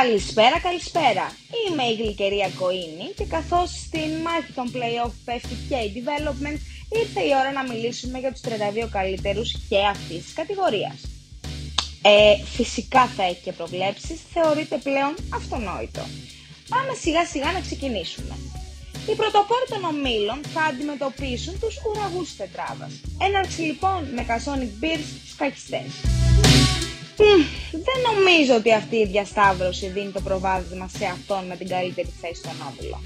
Καλησπέρα, καλησπέρα. Είμαι η Γλυκερία Κοίνη και καθώς στην μάχη των play-off πέφτει και η development, ήρθε η ώρα να μιλήσουμε για τους 32 καλύτερους και αυτής της κατηγορίας. Ε, φυσικά θα έχει και προβλέψεις, θεωρείται πλέον αυτονόητο. Πάμε σιγά σιγά να ξεκινήσουμε. Οι πρωτοπόροι των ομίλων θα αντιμετωπίσουν τους ουραγούς της τετράδας. Έναρξη λοιπόν με Casonic Bears σκακιστές δεν νομίζω ότι αυτή η διασταύρωση δίνει το προβάδισμα σε αυτόν με την καλύτερη θέση στον Όβιλο.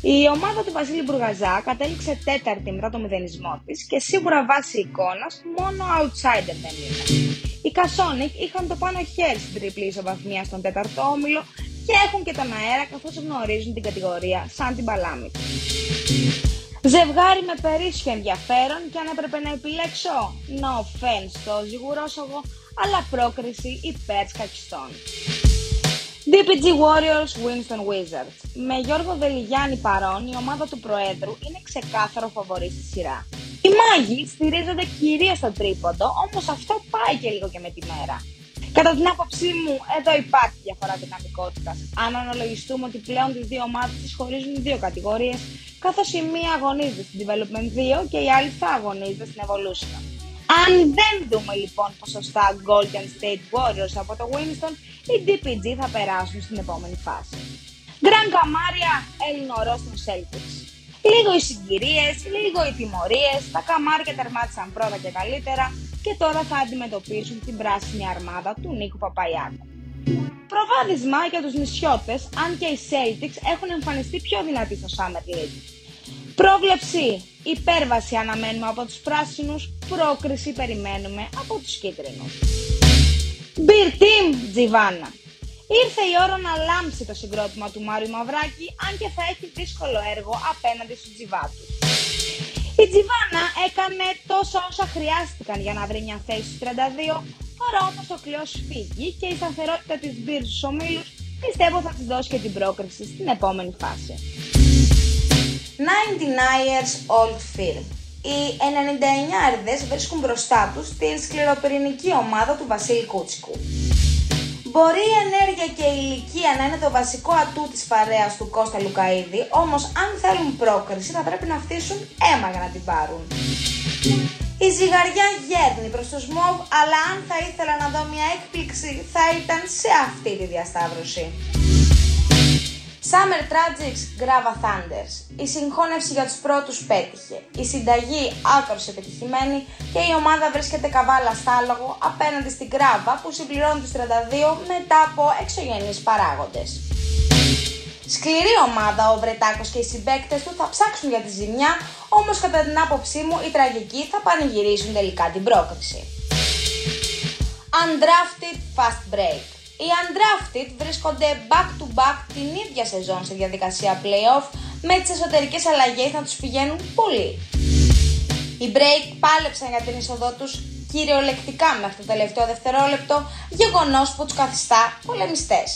Η ομάδα του Βασίλη Μπουργαζά κατέληξε τέταρτη μετά το μηδενισμό της και σίγουρα βάσει εικόνας μόνο outsider δεν είναι. Οι Κασόνικ είχαν το πάνω χέρι στην τριπλή ισοβαθμία στον τέταρτο όμιλο και έχουν και τον αέρα καθώς γνωρίζουν την κατηγορία σαν την παλάμη του. Ζευγάρι με περίσσιο ενδιαφέρον και αν έπρεπε να επιλέξω, no offense στο ζυγουρόσογο, αλλά πρόκριση υπέρ σκακιστών. DPG Warriors Winston Wizards. Με Γιώργο Δελιγιάννη παρόν, η ομάδα του Προέδρου είναι ξεκάθαρο φαβορή στη σειρά. Οι μάγοι στηρίζονται κυρίως στο τρίποντο, όμως αυτό πάει και λίγο και με τη μέρα. Κατά την άποψή μου, εδώ υπάρχει διαφορά δυναμικότητας. Αν αναλογιστούμε ότι πλέον τι δύο ομάδες τις χωρίζουν δύο κατηγορίες, καθώς η μία αγωνίζεται στην Development 2 και η άλλη θα αγωνίζεται στην Evolution. Αν δεν δούμε λοιπόν ποσοστά Golden State Warriors από το Winston, οι DPG θα περάσουν στην επόμενη φάση. Γκραν Καμάρια, Ελληνορός των Celtics. Λίγο οι συγκυρίες, λίγο οι τιμωρίες, τα καμάρια τερμάτισαν πρώτα και καλύτερα και τώρα θα αντιμετωπίσουν την πράσινη αρμάδα του Νίκου Παπαϊάκου. Προβάδισμα για τους νησιώτες, αν και οι Celtics έχουν εμφανιστεί πιο δυνατοί στο Summer League. Πρόβλεψη, υπέρβαση αναμένουμε από τους πράσινους, πρόκριση περιμένουμε από τους κίτρινους. Beer Team Τζιβάνα. Ήρθε η ώρα να λάμψει το συγκρότημα του Μάριου Μαυράκη, αν και θα έχει δύσκολο έργο απέναντι στους τζιβάτους. Η Τζιβάνα έκανε τόσο όσα χρειάστηκαν για να βρει μια θέση στους 32, τώρα όμως ο κλειός φύγει και η σταθερότητα της Beer στους ομίλους πιστεύω θα της δώσει και την πρόκριση στην επόμενη φάση. 99ers Old Firm. Οι 99 βρίσκουν μπροστά τους την σκληροπυρηνική ομάδα του Βασίλη Κούτσικου. Μπορεί η ενέργεια και η ηλικία να είναι το βασικό ατού της παρέας του Κώστα Λουκαίδη, όμως αν θέλουν πρόκριση θα πρέπει να φτύσουν αίμα για να την πάρουν. Η ζυγαριά γέρνει προς το Σμόβ, αλλά αν θα ήθελα να δω μια έκπληξη θα ήταν σε αυτή τη διασταύρωση. Summer Tragics Grava Thunders. Η συγχώνευση για τους πρώτους πέτυχε. Η συνταγή άκρως επιτυχημένη και η ομάδα βρίσκεται καβάλα στάλογο απέναντι στην Grava που συμπληρώνει τους 32 μετά από εξωγενείς παράγοντες. Σκληρή ομάδα ο Βρετάκος και οι συμπαίκτες του θα ψάξουν για τη ζημιά, όμως κατά την άποψή μου οι τραγικοί θα πανηγυρίσουν τελικά την πρόκριση. Undrafted Fast Break οι undrafted βρίσκονται back-to-back την ίδια σεζόν σε διαδικασία playoff με τις εσωτερικές αλλαγές να τους πηγαίνουν πολύ. Οι break πάλεψαν για την είσοδό τους κυριολεκτικά μέχρι το τελευταίο δευτερόλεπτο, γεγονός που τους καθιστά πολεμιστές.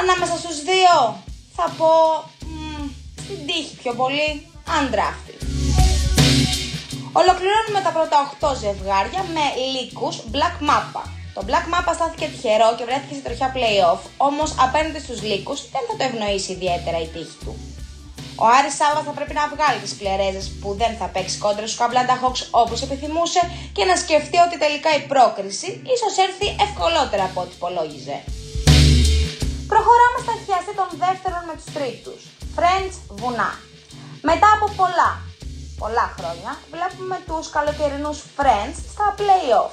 Ανάμεσα στους δύο θα πω μ, στην τύχη πιο πολύ undrafted. Ολοκληρώνουμε τα πρώτα 8 ζευγάρια με λύκους Black Mappa το Black Mamba στάθηκε τυχερό και βρέθηκε σε τροχιά playoff, όμως απέναντι στους λύκους δεν θα το ευνοήσει ιδιαίτερα η τύχη του. Ο Άρης Σάβα θα πρέπει να βγάλει τις κλερέζε που δεν θα παίξει κόντρα στους Καμπλάντα Hawks όπως επιθυμούσε και να σκεφτεί ότι τελικά η πρόκριση ίσως έρθει ευκολότερα από ό,τι υπολόγιζε. Προχωράμε στα χιαστή των δεύτερων με τους τρίτους. Friends Βουνά. Μετά από πολλά, πολλά χρόνια βλέπουμε τους καλοκαιρινούς Friends στα playoff.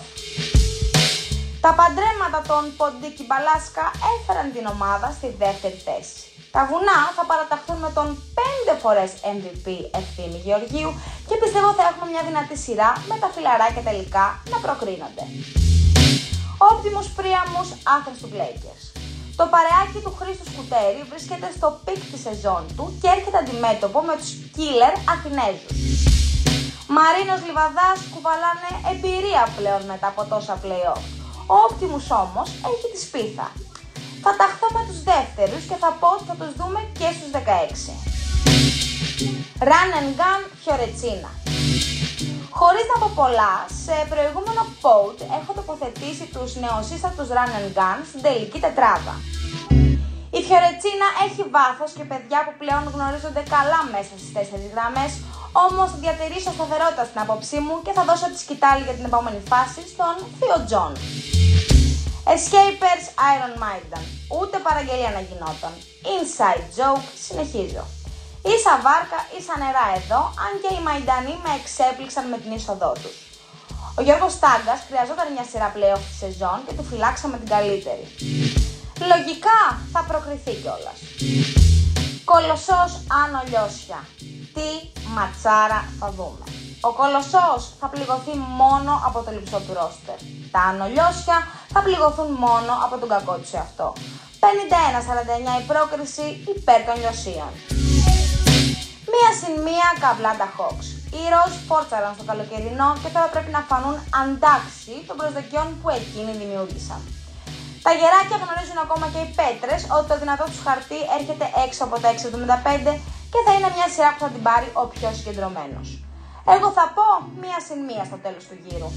Τα παντρέματα των Ποντίκη Μπαλάσκα έφεραν την ομάδα στη δεύτερη θέση. Τα βουνά θα παραταχθούν με τον 5 φορές MVP Ευθύμη Γεωργίου και πιστεύω θα έχουμε μια δυνατή σειρά με τα φιλαράκια τελικά να προκρίνονται. Optimus Primus Athenstown Lakers. Το παρεάκι του Χρήστου Σκουτέρη βρίσκεται στο peak της σεζόν του και έρχεται αντιμέτωπο με τους killer Αθηνέζους. Μαρίνος Λιβαδάς κουβαλάνε εμπειρία πλέον μετά από τόσα play-off. Ο Optimus όμως έχει τη σπίθα. Θα ταχθώ με τους δεύτερους και θα πω ότι θα τους δούμε και στους 16. Run and Gun Fiorentina. Χωρίς να πω πολλά, σε προηγούμενο pod έχω τοποθετήσει τους νεοσύστατους Run and Gun στην τελική τετράδα. Η Φιωρετσίνα έχει βάθος και παιδιά που πλέον γνωρίζονται καλά μέσα στις τέσσερις γραμμές, όμως θα διατηρήσω σταθερότητα στην άποψή μου και θα δώσω τη σκυτάλη για την επόμενη φάση στον Θείο Τζον. Escapers Iron Maiden. Ούτε παραγγελία να γινόταν. Inside joke, συνεχίζω. Ίσα βάρκα, ίσα νερά εδώ, αν και οι Μαϊντανοί με εξέπληξαν με την είσοδό τους. Ο Γιώργος Στάγκας χρειαζόταν μια σειρά πλέον στη σεζόν και του φυλάξαμε την καλύτερη. Λογικά θα προκριθεί κιόλας. Κολοσσός Άνω Λιώσια. Τι ματσάρα θα δούμε. Ο Κολοσσός θα πληγωθεί μόνο από το λυψό του ρόστερ. Τα Άνω Λιώσια θα πληγωθούν μόνο από τον κακό του αυτό. 51-49 η πρόκριση υπέρ των Λιωσίων. Μία συν μία καβλάντα Hawks. Οι Ροζ φόρτσαραν στο καλοκαιρινό και τώρα πρέπει να φανούν αντάξει των προσδοκιών που εκείνοι δημιούργησαν. Τα γεράκια γνωρίζουν ακόμα και οι πέτρες ότι το δυνατό τους χαρτί έρχεται έξω από τα 6,75 και θα είναι μια σειρά που θα την πάρει ο πιο συγκεντρωμένος. Εγώ θα πω μία συν μία στο τέλος του γύρου.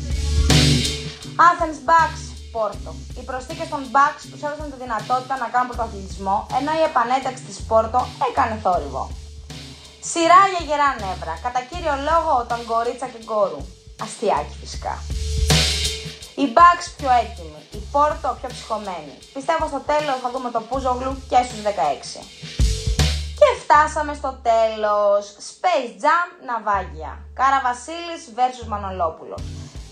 Athens Bucks, Πόρτο. Οι προσθήκες των Bucks τους έδωσαν τη δυνατότητα να κάνουν πρωταθλητισμό, ενώ η επανέταξη της Πόρτο έκανε θόρυβο. Σειρά για γερά νεύρα, κατά κύριο λόγο τον κορίτσα και γκόρου. Αστιάκι φυσικά. Οι Bucks πιο έτοιμοι, η Πόρτο πιο ψυχωμένη. Πιστεύω στο τέλος θα δούμε το Πούζογλου και στους 16. Και φτάσαμε στο τέλος. Space Jam Ναυάγια. Κάρα Βασίλης vs Μανολόπουλος.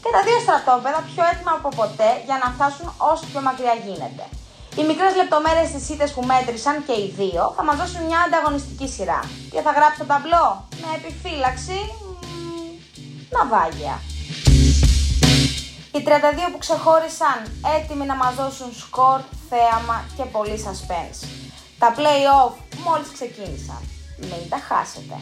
Και τα δύο στρατόπεδα πιο έτοιμα από ποτέ για να φτάσουν όσο πιο μακριά γίνεται. Οι μικρές λεπτομέρειες τη ήττε που μέτρησαν και οι δύο θα μας δώσουν μια ανταγωνιστική σειρά. Και θα γράψω το ταμπλό με επιφύλαξη. ναυάγια. Οι 32 που ξεχώρισαν έτοιμοι να μας δώσουν σκορ, θέαμα και πολύ suspense. Τα play-off μόλις ξεκίνησαν. Μην τα χάσετε.